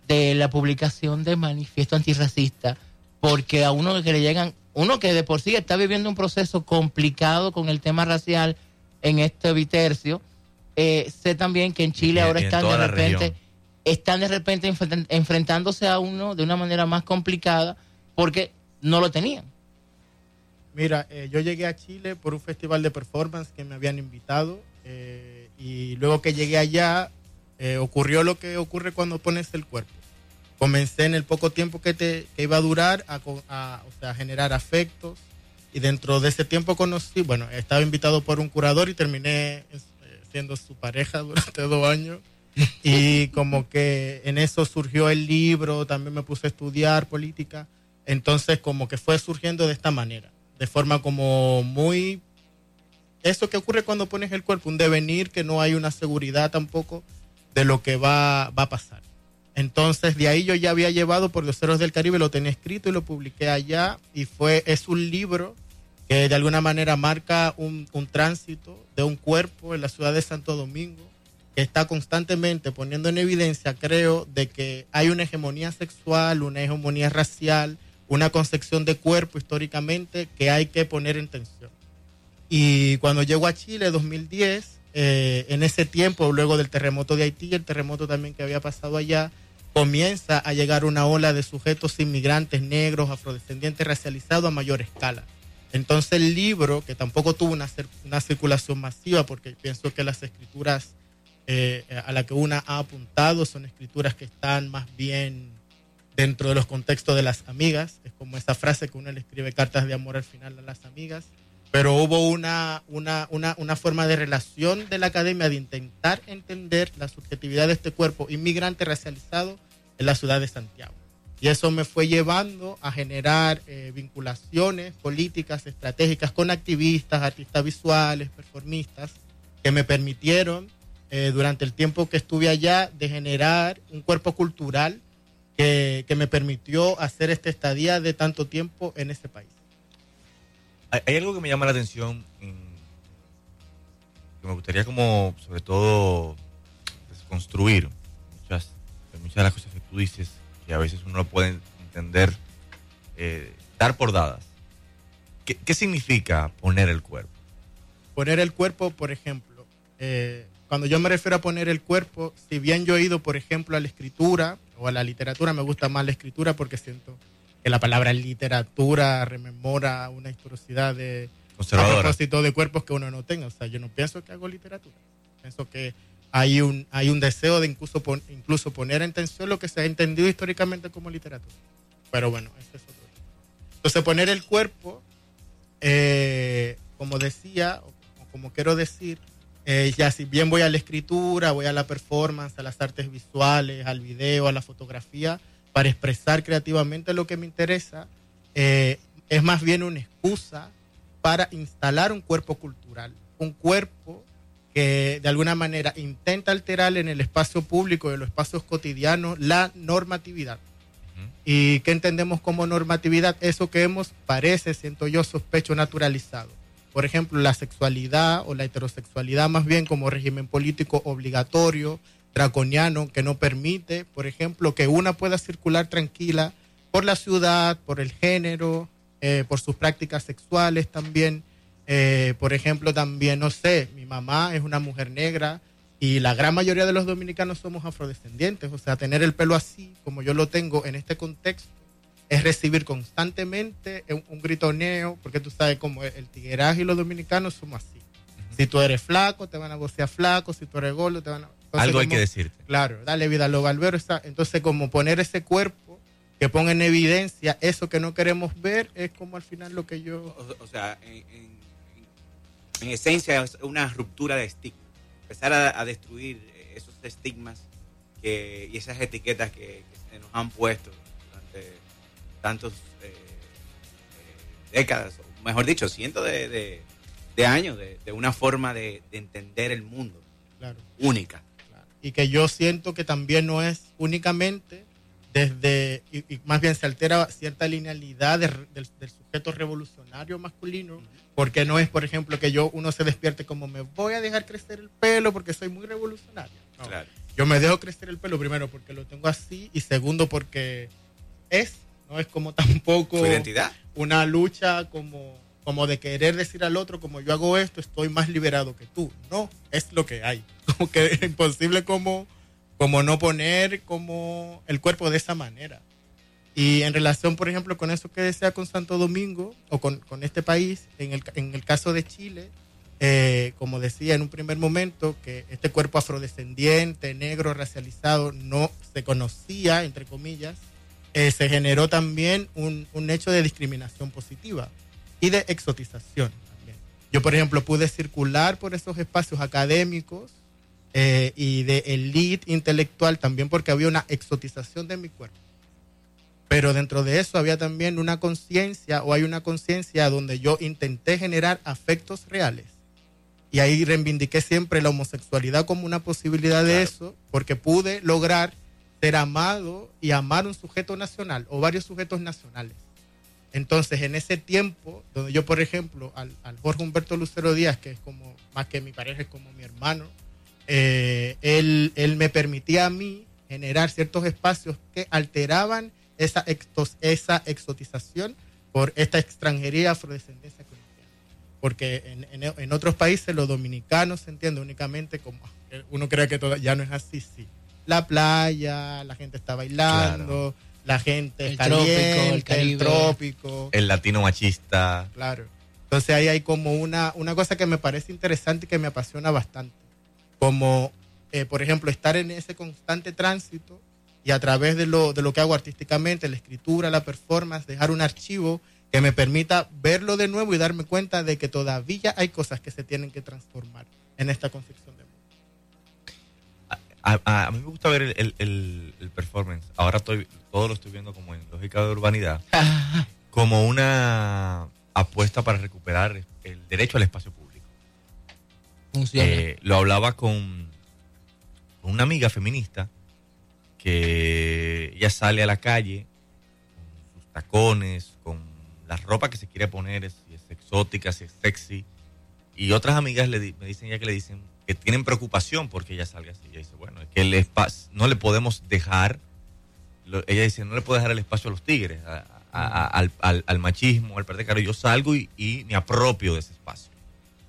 de la publicación de manifiesto antirracista, porque a uno que le llegan, uno que de por sí está viviendo un proceso complicado con el tema racial en este bitercio, eh, sé también que en Chile Y ahora y en están de repente están de repente enfrent- enfrentándose a uno de una manera más complicada porque no lo tenían. Mira, eh, yo llegué a Chile por un festival de performance que me habían invitado eh, y luego que llegué allá eh, ocurrió lo que ocurre cuando pones el cuerpo. Comencé en el poco tiempo que, te, que iba a durar a, generar afectos. Y dentro de ese tiempo conocí, bueno, estaba invitado por un curador y terminé eh, siendo su pareja durante dos años. Y como que en eso surgió el libro, también me puse a estudiar política, entonces como que fue surgiendo de esta manera, de forma como muy... Eso que ocurre cuando pones el cuerpo, un devenir que no hay una seguridad tampoco de lo que va, va a pasar. Entonces, de ahí yo ya había llevado por los ceros del Caribe, lo tenía escrito y lo publiqué allá. Y fue, es un libro que de alguna manera marca un, un tránsito de un cuerpo en la ciudad de Santo Domingo, que está constantemente poniendo en evidencia, creo, de que hay una hegemonía sexual, una hegemonía racial, una concepción de cuerpo históricamente que hay que poner en tensión. Y cuando llego a Chile, 2010, eh, en ese tiempo, luego del terremoto de Haití, el terremoto también que había pasado allá, comienza a llegar una ola de sujetos inmigrantes negros, afrodescendientes, racializados a mayor escala. Entonces el libro, que tampoco tuvo una, una circulación masiva, porque pienso que las escrituras eh, a la que una ha apuntado son escrituras que están más bien dentro de los contextos de las amigas, es como esa frase que uno le escribe cartas de amor al final a las amigas, pero hubo una, una, una, una forma de relación de la academia de intentar entender la subjetividad de este cuerpo inmigrante racializado en la ciudad de Santiago. Y eso me fue llevando a generar eh, vinculaciones políticas, estratégicas con activistas, artistas visuales, performistas, que me permitieron eh, durante el tiempo que estuve allá de generar un cuerpo cultural que, que me permitió hacer esta estadía de tanto tiempo en ese país. Hay, algo que me llama la atención, en- que me gustaría como, sobre todo, desconstruir muchas, de muchas de las cosas tú dices, que a veces uno no puede entender, eh, dar por dadas. ¿Qué, qué significa poner el cuerpo? Poner el cuerpo, por ejemplo, eh, cuando yo me refiero a poner el cuerpo, si bien yo he ido, por ejemplo, a la escritura o a la literatura, me gusta más la escritura porque siento que la palabra literatura rememora una historicidad de a propósito de cuerpos que uno no tenga. O sea, yo no pienso que hago literatura. Pienso que hay un, hay un deseo de incluso, pon- incluso poner en tensión lo que se ha entendido históricamente como literatura. Pero bueno, ese es otro. Entonces, poner el cuerpo, eh, como decía, o como quiero decir, eh, ya si bien voy a la escritura, voy a la performance, a las artes visuales, al video, a la fotografía, para expresar creativamente lo que me interesa, eh, es más bien una excusa para instalar un cuerpo cultural, un cuerpo que de alguna manera intenta alterar en el espacio público y en los espacios cotidianos la normatividad. ¿Y qué entendemos como normatividad? Eso que hemos, parece, siento yo, sospecho naturalizado. Por ejemplo, la sexualidad o la heterosexualidad más bien como régimen político obligatorio, draconiano, que no permite, por ejemplo, que una pueda circular tranquila por la ciudad, por el género, eh, por sus prácticas sexuales también. Eh, por ejemplo, también, no sé, mi mamá es una mujer negra y la gran mayoría de los dominicanos somos afrodescendientes. O sea, tener el pelo así, como yo lo tengo en este contexto, es recibir constantemente un, un gritoneo, porque tú sabes como el, el tigueraje y los dominicanos somos así. Si tú eres flaco, te van a vocear flaco, si tú eres gordo, te van a... Entonces, Algo hay que decirte. Claro, dale vida a los barberos. está- Entonces, como poner ese cuerpo que ponga en evidencia eso que no queremos ver, es como al final lo que yo... O, o sea, en, en- en esencia es una ruptura de estigma. Empezar a, a destruir esos estigmas que, y esas etiquetas que, que se nos han puesto durante tantos eh, eh, décadas, o mejor dicho, cientos de, de- de años, de, de una forma de, de entender el mundo Claro. única. y que yo siento que también no es únicamente desde, y, y más bien se altera cierta linealidad de- del, del sujeto revolucionario masculino, porque no es, por ejemplo, que yo uno se despierte como me voy a dejar crecer el pelo porque soy muy revolucionario. No. Claro. Yo me dejo crecer el pelo primero porque lo tengo así y segundo porque es, no es como tampoco identidad. una lucha como, como de querer decir al otro, como yo hago esto, estoy más liberado que tú. No, es lo que hay. Como que es imposible como, como no poner como el cuerpo de esa manera. Y en relación, por ejemplo, con eso que decía con Santo Domingo o con, con este país, en el, en el caso de Chile, eh, como decía en un primer momento, que este cuerpo afrodescendiente, negro, racializado, no se conocía, entre comillas, eh, se generó también un, un hecho de discriminación positiva y de exotización también. Yo, por ejemplo, pude circular por esos espacios académicos eh, y de elite intelectual también porque había una exotización de mi cuerpo. Pero dentro de eso había también una conciencia o hay una conciencia donde yo intenté generar afectos reales. Y ahí reivindiqué siempre la homosexualidad como una posibilidad de eso, porque pude lograr ser amado y amar un sujeto nacional o varios sujetos nacionales. Entonces, en ese tiempo, donde yo, por ejemplo, al, al Jorge Humberto Lucero Díaz, que es como, más que mi pareja, es como mi hermano, eh, él, él me permitía a mí generar ciertos espacios que alteraban esa, extos- esa exotización por esta extranjería afrodescendencia colombiana. Porque en, en- en otros países los dominicanos se entiende únicamente como, uno cree que todo, ya no es así, sí. La playa, la gente está bailando, la gente El es trópico, el caliente, el, trópico. El latino machista. Claro. Entonces ahí hay como una, una cosa que me parece interesante y que me apasiona bastante. Como, eh, por ejemplo, estar en ese constante tránsito y a través de lo, de lo que hago artísticamente, la escritura, la performance, dejar un archivo que me permita verlo de nuevo y darme cuenta de que todavía hay cosas que se tienen que transformar en esta concepción de mundo. A, a- a mí me gusta ver el, el- el- el performance. Ahora estoy, todo lo estoy viendo como en lógica de urbanidad, como una apuesta para recuperar el derecho al espacio público. Eh, lo hablaba con, una amiga feminista que ella sale a la calle con sus tacones, con la ropa que se quiere poner, si es exótica, si es sexy. Y otras amigas le me dicen ya que le dicen que tienen preocupación porque ella salga así. Ella dice, bueno, es que el espacio, no le podemos dejar, ella dice, no le puedo dejar el espacio a los tigres, al, machismo, al pertecar. Yo salgo y, y me apropio de ese espacio.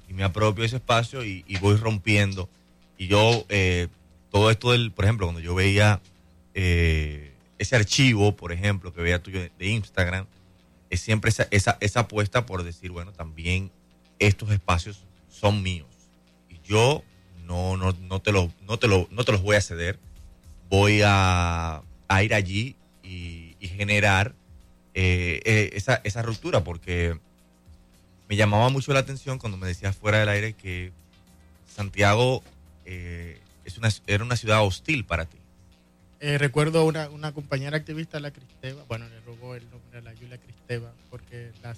Y me apropio ese espacio y, voy rompiendo. Y yo, eh, todo esto del, por ejemplo, cuando yo veía eh, ese archivo, por ejemplo, que veía tuyo de, Instagram, es siempre esa, esa, esa apuesta por decir, bueno, también estos espacios son míos. Y yo no, no, no, te, lo, no, te, lo, no te los voy a ceder. Voy a, a ir allí y, y generar eh, eh, esa, esa ruptura, porque me llamaba mucho la atención cuando me decías fuera del aire que Santiago eh, es una, era una ciudad hostil para ti. Eh, recuerdo una, una compañera activista, la Cristeva, bueno, le robó el nombre a la Yulia Cristeva, porque las,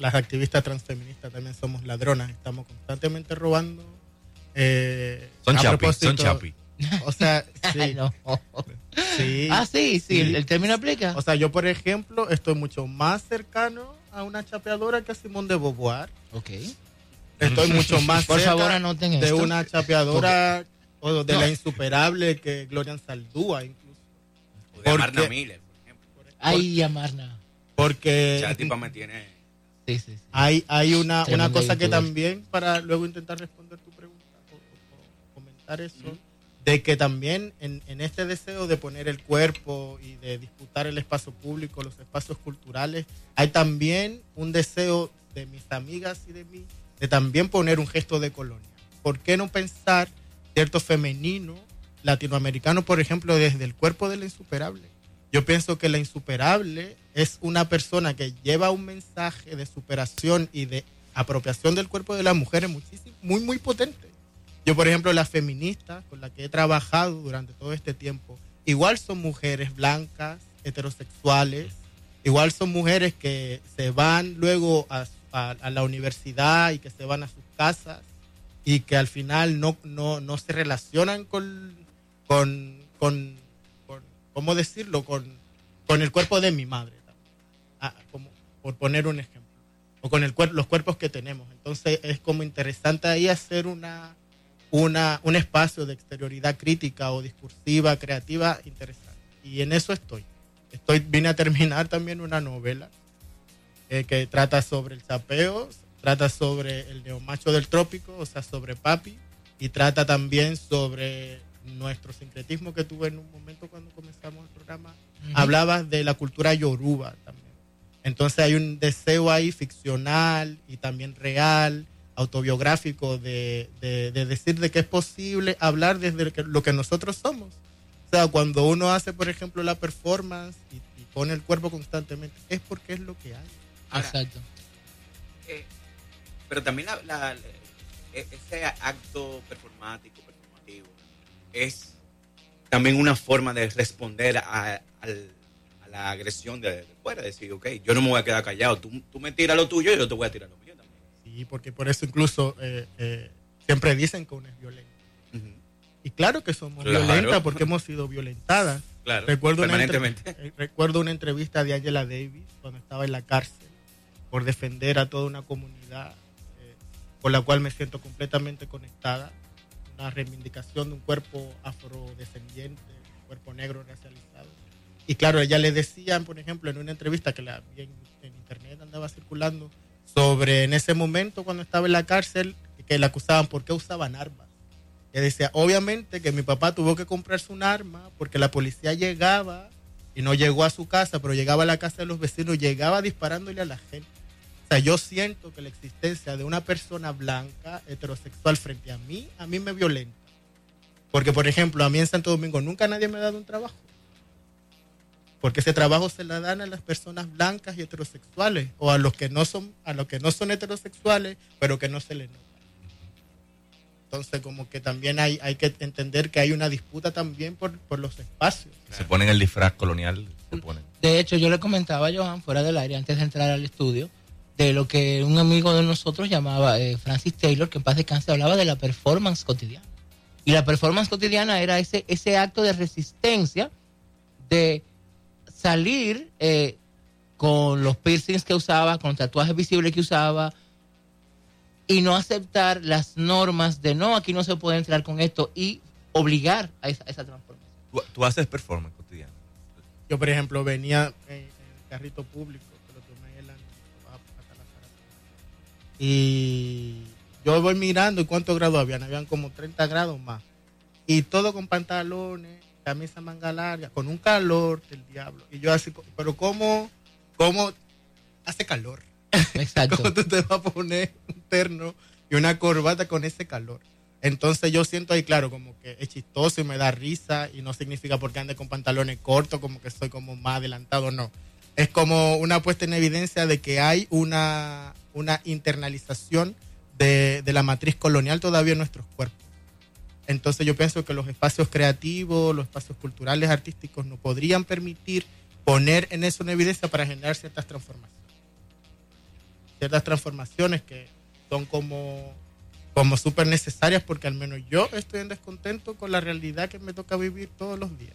las activistas transfeministas también somos ladronas, estamos constantemente robando. eh, Son chapi, son chapi. O sea, sí. No. sí. Ah, sí, sí, el- el término aplica. O sea, yo, por ejemplo, estoy mucho más cercano a una chapeadora que a Simón de Beauvoir. Ok. Estoy mucho más Por cerca favor, anoten de esto. una chapeadora o de No. la insuperable que Gloria Saldúa incluso. O de Amarna Miller. Ay, Amarna. Porque Esa tipa me tiene. Sí, sí, sí. hay, hay una, una cosa que también, para luego intentar responder tu pregunta o, o- o comentar eso, de que también en, en este deseo de poner el cuerpo y de disputar el espacio público, los espacios culturales, hay también un deseo de mis amigas y de mí de también poner un gesto de colonia. ¿Por qué no pensar cierto femenino latinoamericano, por ejemplo, desde el cuerpo de la insuperable? Yo pienso que la insuperable es una persona que lleva un mensaje de superación y de apropiación del cuerpo de las mujeres muy, muy potente. Yo, por ejemplo, las feministas con las que he trabajado durante todo este tiempo, igual son mujeres blancas, heterosexuales, igual son mujeres que se van luego a, la universidad y que se van a sus casas y que al final no, no, no se relacionan con, con, con, ¿cómo decirlo? Con, con el cuerpo de mi madre, Ah, como, por poner un ejemplo, o con el cuer- los cuerpos que tenemos. Entonces es como interesante ahí hacer una, una, un espacio de exterioridad crítica o discursiva, creativa, interesante. Y en eso estoy. estoy vine a terminar también una novela eh, que trata sobre el sapeo, trata sobre el neomacho del trópico, o sea, sobre papi, y trata también sobre nuestro sincretismo que tuve en un momento cuando comenzamos el programa. Ujú. Hablabas de la cultura yoruba también. Entonces hay un deseo ahí ficcional y también real, autobiográfico, de, de- de decir de que es posible hablar desde lo que- nosotros somos. O sea, cuando uno hace, por ejemplo, la performance y, y pone el cuerpo constantemente, es porque es lo que hay. Exacto. Eh, pero también la, la- la- e- ese acto performático, performativo, es también una forma de responder a, al- a la agresión de, de fuera. Decir, ok, yo no me voy a quedar callado. Tú, tú me tiras lo tuyo y yo te voy a tirar lo mío Sí, porque por eso incluso eh, eh, siempre dicen que uno es violento. Ujú. Y claro que somos Claro. violentas porque hemos sido violentadas. Claro, recuerdo una, eh, recuerdo una entrevista de Angela Davis cuando estaba en la cárcel por defender a toda una comunidad eh, con la cual me siento completamente conectada. Una reivindicación de un cuerpo afrodescendiente, un cuerpo negro racializado. Y claro, ella le decían, por ejemplo, en una entrevista que la vi en, en internet andaba circulando, sobre en ese momento cuando estaba en la cárcel, que le acusaban por qué usaban armas. Que decía, obviamente que mi papá tuvo que comprarse un arma porque la policía llegaba y no llegó a su casa, pero llegaba a la casa de los vecinos, llegaba disparándole a la gente. O sea, yo siento que la existencia de una persona blanca, heterosexual, frente a mí, a mí me violenta. Porque, por ejemplo, a mí en Santo Domingo nunca nadie me ha dado un trabajo. Porque ese trabajo se le dan a las personas blancas y heterosexuales o a los que no son a los que no son heterosexuales, pero que no se les nota. Entonces, como que también hay, hay que entender que hay una disputa también por, por los espacios. Se ponen el disfraz colonial, se ponen. De hecho, yo le comentaba a Johan fuera del aire antes de entrar al estudio de lo que un amigo de nosotros llamaba eh, Francis Taylor, que en paz descanse, hablaba de la performance cotidiana. Y la performance cotidiana era ese, ese acto de resistencia de salir eh, con los piercings que usaba, con tatuajes visibles que usaba, y no aceptar las normas de no, aquí no se puede entrar con esto y obligar a esa, a esa transformación. Tú, tú haces performance cotidiana. Yo, por ejemplo, venía en, en el carrito público, que lo tomé en la hasta la Zarazana. Y yo voy mirando y cuántos grados habían, habían como 30 grados más. Y todo con pantalones, camisa manga larga, con un calor del diablo. Y yo así, pero ¿cómo, cómo hace calor? Exacto. ¿Cómo tú te vas a poner un terno y una corbata con ese calor? Entonces yo siento ahí, claro, como que es chistoso y me da risa y no significa porque ande con pantalones cortos, como que soy como más adelantado, no. Es como una puesta en evidencia de que hay una, una internalización de, de la matriz colonial todavía en nuestros cuerpos. Entonces yo pienso que los espacios creativos, los espacios culturales, artísticos, nos podrían permitir poner en eso en evidencia para generar ciertas transformaciones ciertas transformaciones que son como, como súper necesarias porque al menos yo estoy en descontento con la realidad que me toca vivir todos los días.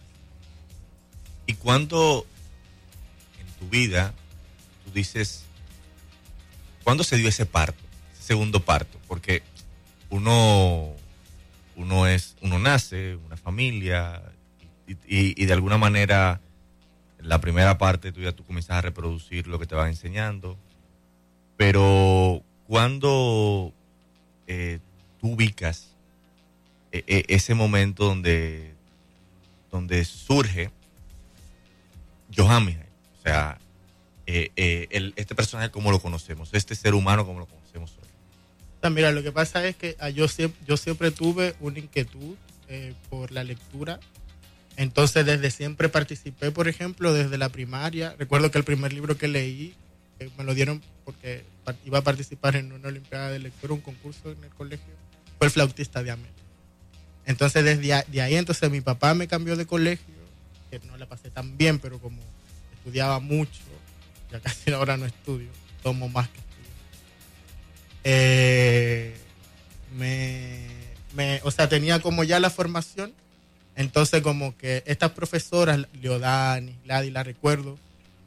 ¿Y cuándo en tu vida tú dices, cuándo se dio ese parto, ese segundo parto? Porque uno, uno es, uno nace, una familia, y, de alguna manera la primera parte tuya tú comienzas a reproducir lo que te van enseñando, pero cuando eh, tú ubicas eh, eh, ese momento donde, donde surge Johan o sea, eh, eh, este personaje como lo conocemos, este ser humano como lo conocemos mira, lo que pasa es que ah, yo siempre, yo siempre tuve una inquietud eh, por la lectura. Entonces, desde siempre participé, por ejemplo, desde la primaria. Recuerdo que el primer libro que leí eh, me lo dieron porque iba a participar en una Olimpiada de Lectura, un concurso en el colegio. Fue el flautista de Amel. Entonces, desde ahí, entonces mi papá me cambió de colegio, que no la pasé tan bien, pero como estudiaba mucho, ya casi ahora no estudio, tomo más que. Eh, me, o sea, tenía como ya la formación, entonces como que estas profesoras, Leodani, Gladys, la recuerdo,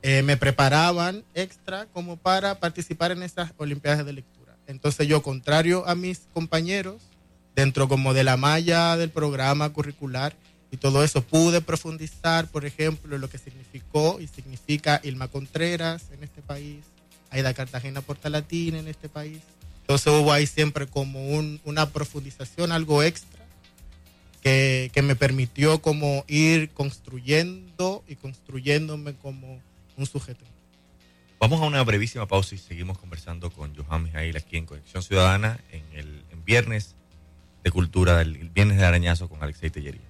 eh, me preparaban extra como para participar en esas Olimpiadas de Lectura. Entonces yo, contrario a mis compañeros, dentro como de la malla del programa curricular y todo eso, pude profundizar, por ejemplo, lo que significó y significa Ilma Contreras en este país, Aida Cartagena Portalatina en este país. Entonces hubo ahí siempre como un- una profundización, algo extra, que, que me permitió como ir construyendo y construyéndome como un sujeto. Vamos a una brevísima pausa y seguimos conversando con Johan Mijail aquí en Conexión Ciudadana en el viernes de cultura, el viernes de arañazo con Alexei Tellerías.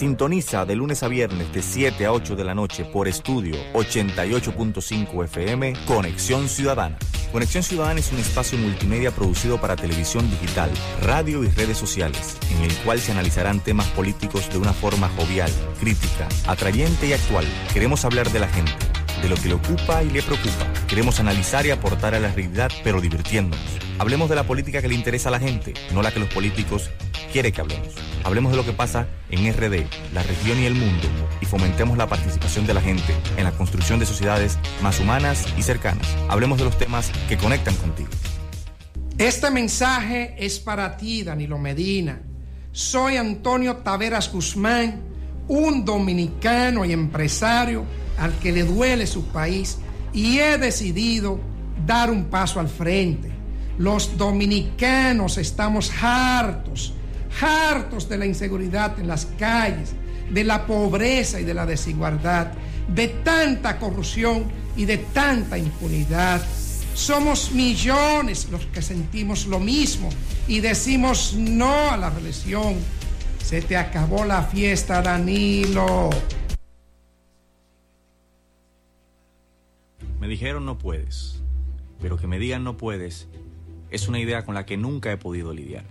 Sintoniza de lunes a viernes de 7 a 8 de la noche por estudio 88.5 FM Conexión Ciudadana. Conexión Ciudadana es un espacio multimedia producido para televisión digital, radio y redes sociales, en el cual se analizarán temas políticos de una forma jovial, crítica, atrayente y actual. Queremos hablar de la gente. De lo que le ocupa y le preocupa. Queremos analizar y aportar a la realidad, pero divirtiéndonos. Hablemos de la política que le interesa a la gente, no la que los políticos quieren que hablemos. Hablemos de lo que pasa en RD, la región y el mundo, y fomentemos la participación de la gente en la construcción de sociedades más humanas y cercanas. Hablemos de los temas que conectan contigo. Este mensaje es para ti, Danilo Medina. Soy Antonio Taveras Guzmán, un dominicano y empresario al que le duele su país y he decidido dar un paso al frente. Los dominicanos estamos hartos, hartos de la inseguridad en las calles, de la pobreza y de la desigualdad, de tanta corrupción y de tanta impunidad. Somos millones los que sentimos lo mismo y decimos no a la reelección. Se te acabó la fiesta, Danilo. Dijeron no puedes, pero que me digan no puedes es una idea con la que nunca he podido lidiar.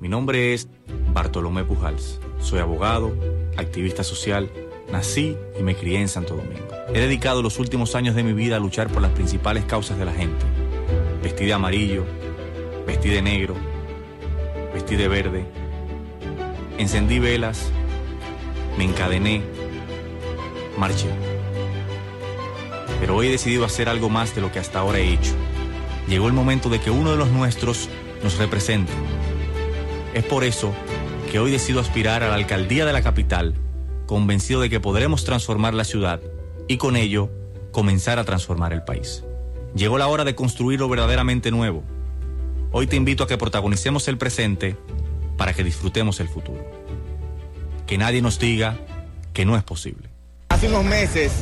Mi nombre es Bartolomé Pujals. Soy abogado, activista social, nací y me crié en Santo Domingo. He dedicado los últimos años de mi vida a luchar por las principales causas de la gente. Vestí de amarillo, vestí de negro, vestí de verde, encendí velas, me encadené, marché. Pero hoy he decidido hacer algo más de lo que hasta ahora he hecho. Llegó el momento de que uno de los nuestros nos represente. Es por eso que hoy decido aspirar a la alcaldía de la capital, convencido de que podremos transformar la ciudad y con ello comenzar a transformar el país. Llegó la hora de construir lo verdaderamente nuevo. Hoy te invito a que protagonicemos el presente para que disfrutemos el futuro. Que nadie nos diga que no es posible. Hace unos meses,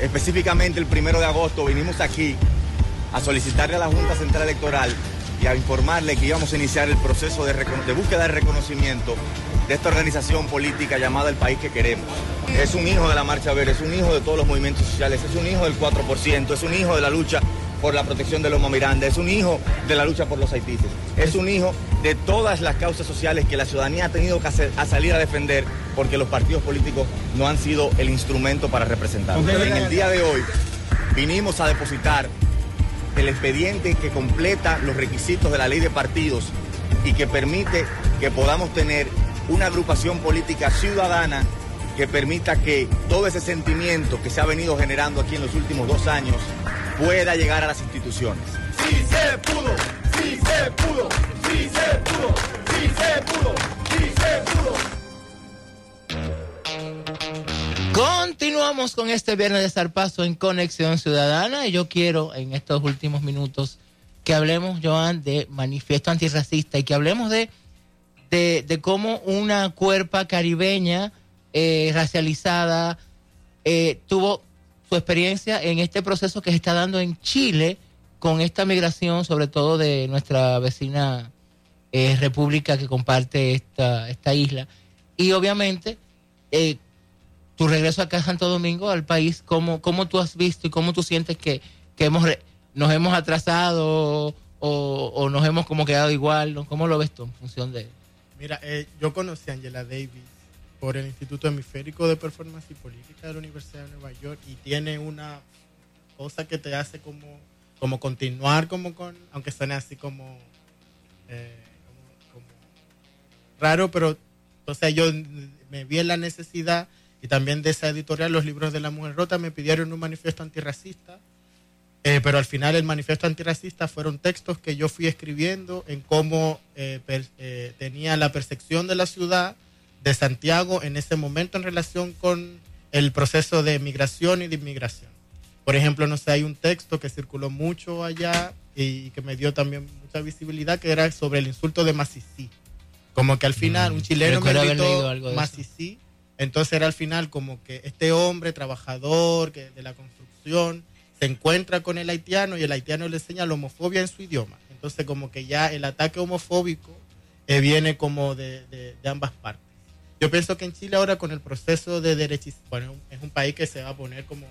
específicamente el primero de agosto, vinimos aquí a solicitarle a la Junta Central Electoral y a informarle que íbamos a iniciar el proceso de, búsqueda de reconocimiento de esta organización política llamada El País que Queremos. Es un hijo de la Marcha Verde, es un hijo de todos los movimientos sociales, es un hijo del 4%, es un hijo de la lucha por la protección de Loma Miranda, es un hijo de la lucha por los haitíes, es un hijo de todas las causas sociales que la ciudadanía ha tenido que hacer- a salir a defender porque los partidos políticos no han sido el instrumento para representar. En el día de hoy vinimos a depositar el expediente que completa los requisitos de la ley de partidos y que permite que podamos tener una agrupación política ciudadana que permita que todo ese sentimiento que se ha venido generando aquí en los últimos dos años pueda llegar a las instituciones. Sí se pudo, sí se pudo, sí se pudo, sí se pudo, sí se pudo. Continuamos con este viernes de Zarpazo en Conexión Ciudadana y yo quiero en estos últimos minutos que hablemos, Joan, de manifiesto antirracista y que hablemos de, de, de cómo una cuerpa caribeña eh, racializada eh, tuvo su experiencia en este proceso que se está dando en Chile con esta migración, sobre todo de nuestra vecina eh, república que comparte esta, esta isla. Y obviamente, eh, tu regreso acá a Santo Domingo, al país, ¿cómo, cómo tú has visto y cómo tú sientes que, que hemos nos hemos atrasado o, o nos hemos como quedado igual? ¿Cómo lo ves tú en función de...? Mira, eh, yo conocí a Angela Davis por el Instituto Hemisférico de Performance y Política de la Universidad de Nueva York y tiene una cosa que te hace como, como continuar como con, aunque suene así como, eh, como- raro, pero o sea, yo me vi en la necesidad y también de esa editorial, los libros de la mujer rota, me pidieron un manifiesto antirracista eh, pero al final el manifiesto antirracista fueron textos que yo fui escribiendo en cómo eh, eh, tenía la percepción de la ciudad de Santiago en ese momento en relación con el proceso de migración y de inmigración. Por ejemplo, no sé, hay un texto que circuló mucho allá y que me dio también mucha visibilidad que era sobre el insulto de Macicí. Como que al final un chileno me gritó. Macicí, entonces era al final como que este hombre trabajador que de la construcción se encuentra con el haitiano y el haitiano le enseña la homofobia en su idioma. Entonces como que ya el ataque homofóbico eh, viene como de, de- de ambas partes. Yo pienso que en Chile ahora con el proceso de derechización, bueno, es un país que se va a poner como,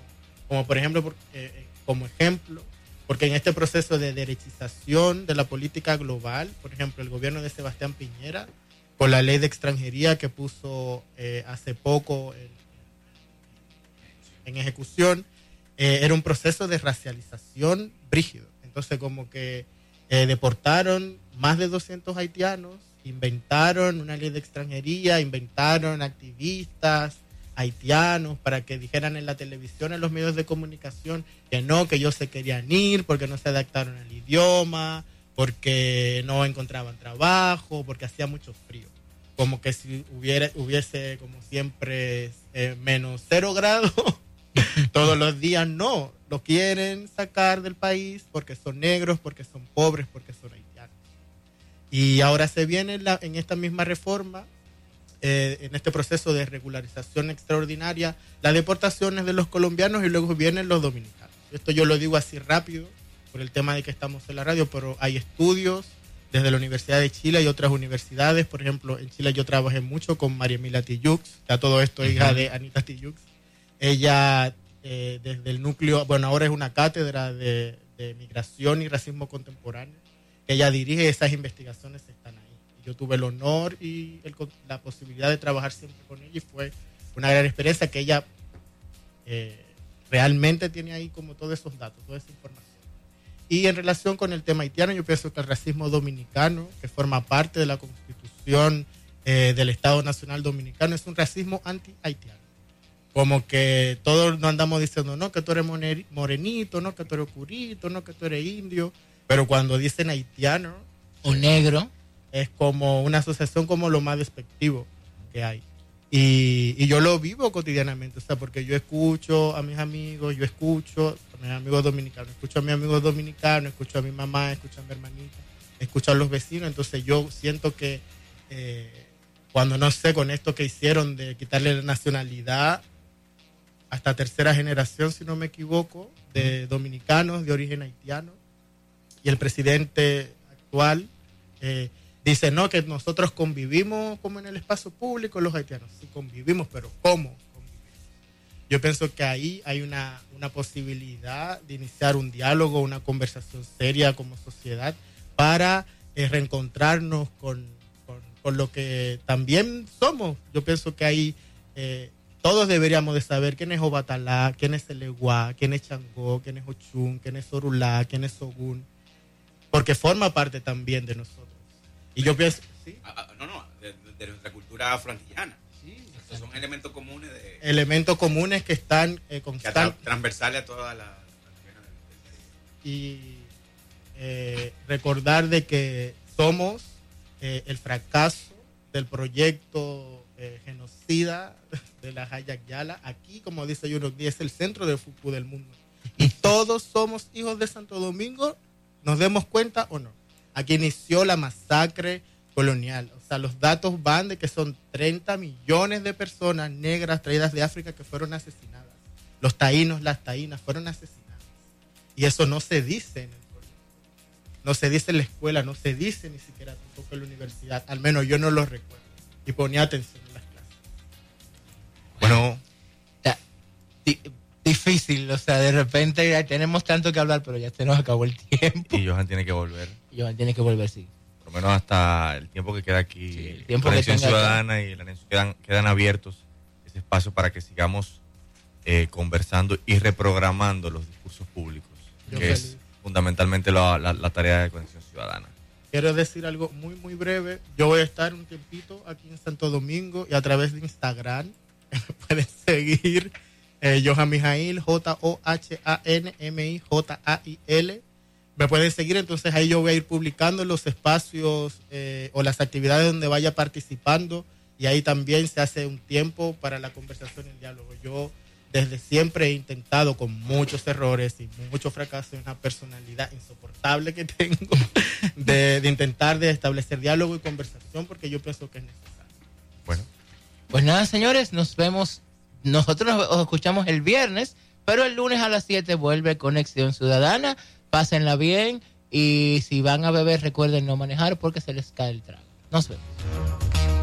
como por ejemplo, eh, eh, como ejemplo, porque en este proceso de derechización de la política global, por ejemplo, el gobierno de Sebastián Piñera, con la ley de extranjería que puso eh, hace poco en ejecución, eh, era un proceso de racialización brígido. Entonces, como que deportaron más de 200 haitianos, inventaron una ley de extranjería, inventaron activistas haitianos para que dijeran en la televisión, en los medios de comunicación, que no, que ellos se querían ir porque no se adaptaron al idioma, porque no encontraban trabajo, porque hacía mucho frío. Como que si hubiera, hubiese, como siempre, eh, menos cero grados todos los días, no. Lo quieren sacar del país porque son negros, porque son pobres, porque son haitianos. Y ahora se viene en, la- en esta misma reforma, eh, en este proceso de regularización extraordinaria, las deportaciones de los colombianos y luego vienen los dominicanos. Esto yo lo digo así rápido por el tema de que estamos en la radio, pero hay estudios desde la Universidad de Chile y otras universidades. Por ejemplo, en Chile yo trabajé mucho con María Emilia Tillux, ya todo esto es hija de Anita Tillux. Ella, eh, desde el núcleo, bueno, ahora es una cátedra de, de migración y racismo contemporáneo. Ella dirige esas investigaciones, están ahí. Yo tuve el honor y la posibilidad de trabajar siempre con ella y fue una gran experiencia que ella eh, realmente tiene ahí como todos esos datos, toda esa información. Y en relación con el tema haitiano, yo pienso que el racismo dominicano, que forma parte de la constitución eh, del Estado Nacional Dominicano, es un racismo anti-haitiano. Como que todos nos andamos diciendo, no, que tú eres morenito, no, que tú eres curito, no, que tú eres indio. Pero cuando dicen haitiano o negro, es como una asociación como lo más despectivo que hay. Y, y yo lo vivo cotidianamente, o sea, porque yo escucho a mis amigos, yo escucho a mis amigos dominicanos, escucho a mis amigos dominicanos, escucho a mi mamá, escucho a mi hermanita, escucho a los vecinos, entonces yo siento que eh, cuando no sé con esto que hicieron de quitarle la nacionalidad hasta tercera generación, si no me equivoco, de dominicanos de origen haitiano, el presidente actual eh, dice, no, que nosotros convivimos como en el espacio público los haitianos. Sí, convivimos, pero ¿cómo? Yo pienso que ahí hay una, una posibilidad de iniciar un diálogo, una conversación seria como sociedad para eh, reencontrarnos con, con- con lo que también somos. Yo pienso que ahí eh, todos deberíamos de saber quién es Obatalá, quién es Eleguá, quién es Changó, quién es Ochun, quién es Orulá, quién es Ogún, porque forma parte también de nosotros. Y yo pienso, no, no, de, de nuestra cultura afroantillana. Estos son elementos comunes de, elementos comunes que están eh, constantes transversales a toda la... y eh, recordar de que somos eh, el fracaso del proyecto eh, genocida de la Hayak Yala. Aquí, como dice Yunus Díaz, es el centro del fútbol del mundo. Y todos somos hijos de Santo Domingo, nos demos cuenta o no. Aquí inició la masacre colonial. O sea, los datos van de que son 30 millones de personas negras traídas de África que fueron asesinadas. Los taínos, las taínas fueron asesinadas. Y eso no se dice en el colegio. No se dice en la escuela, no se dice ni siquiera tampoco en la universidad. Al menos yo no lo recuerdo. Y ponía atención en las clases. Bueno, difícil, o sea, de repente ya tenemos tanto que hablar, pero ya se nos acabó el tiempo. y Johan tiene que volver. Johan tiene que volver, sí. Por lo menos hasta el tiempo que queda aquí. tiempo que Conexión tenga acá. Ciudadana y la Conexión quedan, quedan abiertos ese espacio para que sigamos eh, conversando y reprogramando los discursos públicos, Yo que es feliz. fundamentalmente la, la- la tarea de Conexión Ciudadana. Quiero decir algo muy, muy breve. Yo voy a estar un tiempito aquí en Santo Domingo y a través de Instagram me pueden seguir eh, Johan Mijail, J-O-H-A-N-M-I-J-A-I-L. Me pueden seguir, entonces ahí yo voy a ir publicando los espacios eh, o las actividades donde vaya participando y ahí también se hace un tiempo para la conversación y el diálogo. Yo desde siempre he intentado con muchos errores y muchos fracasos, una personalidad insoportable que tengo de, de intentar de establecer diálogo y conversación porque yo pienso que es necesario. Pues nada, señores, nos vemos. Nosotros nos os escuchamos el viernes, pero el lunes a las 7 vuelve Conexión Ciudadana. Pásenla bien y si van a beber, recuerden no manejar porque se les cae el trago. Nos vemos.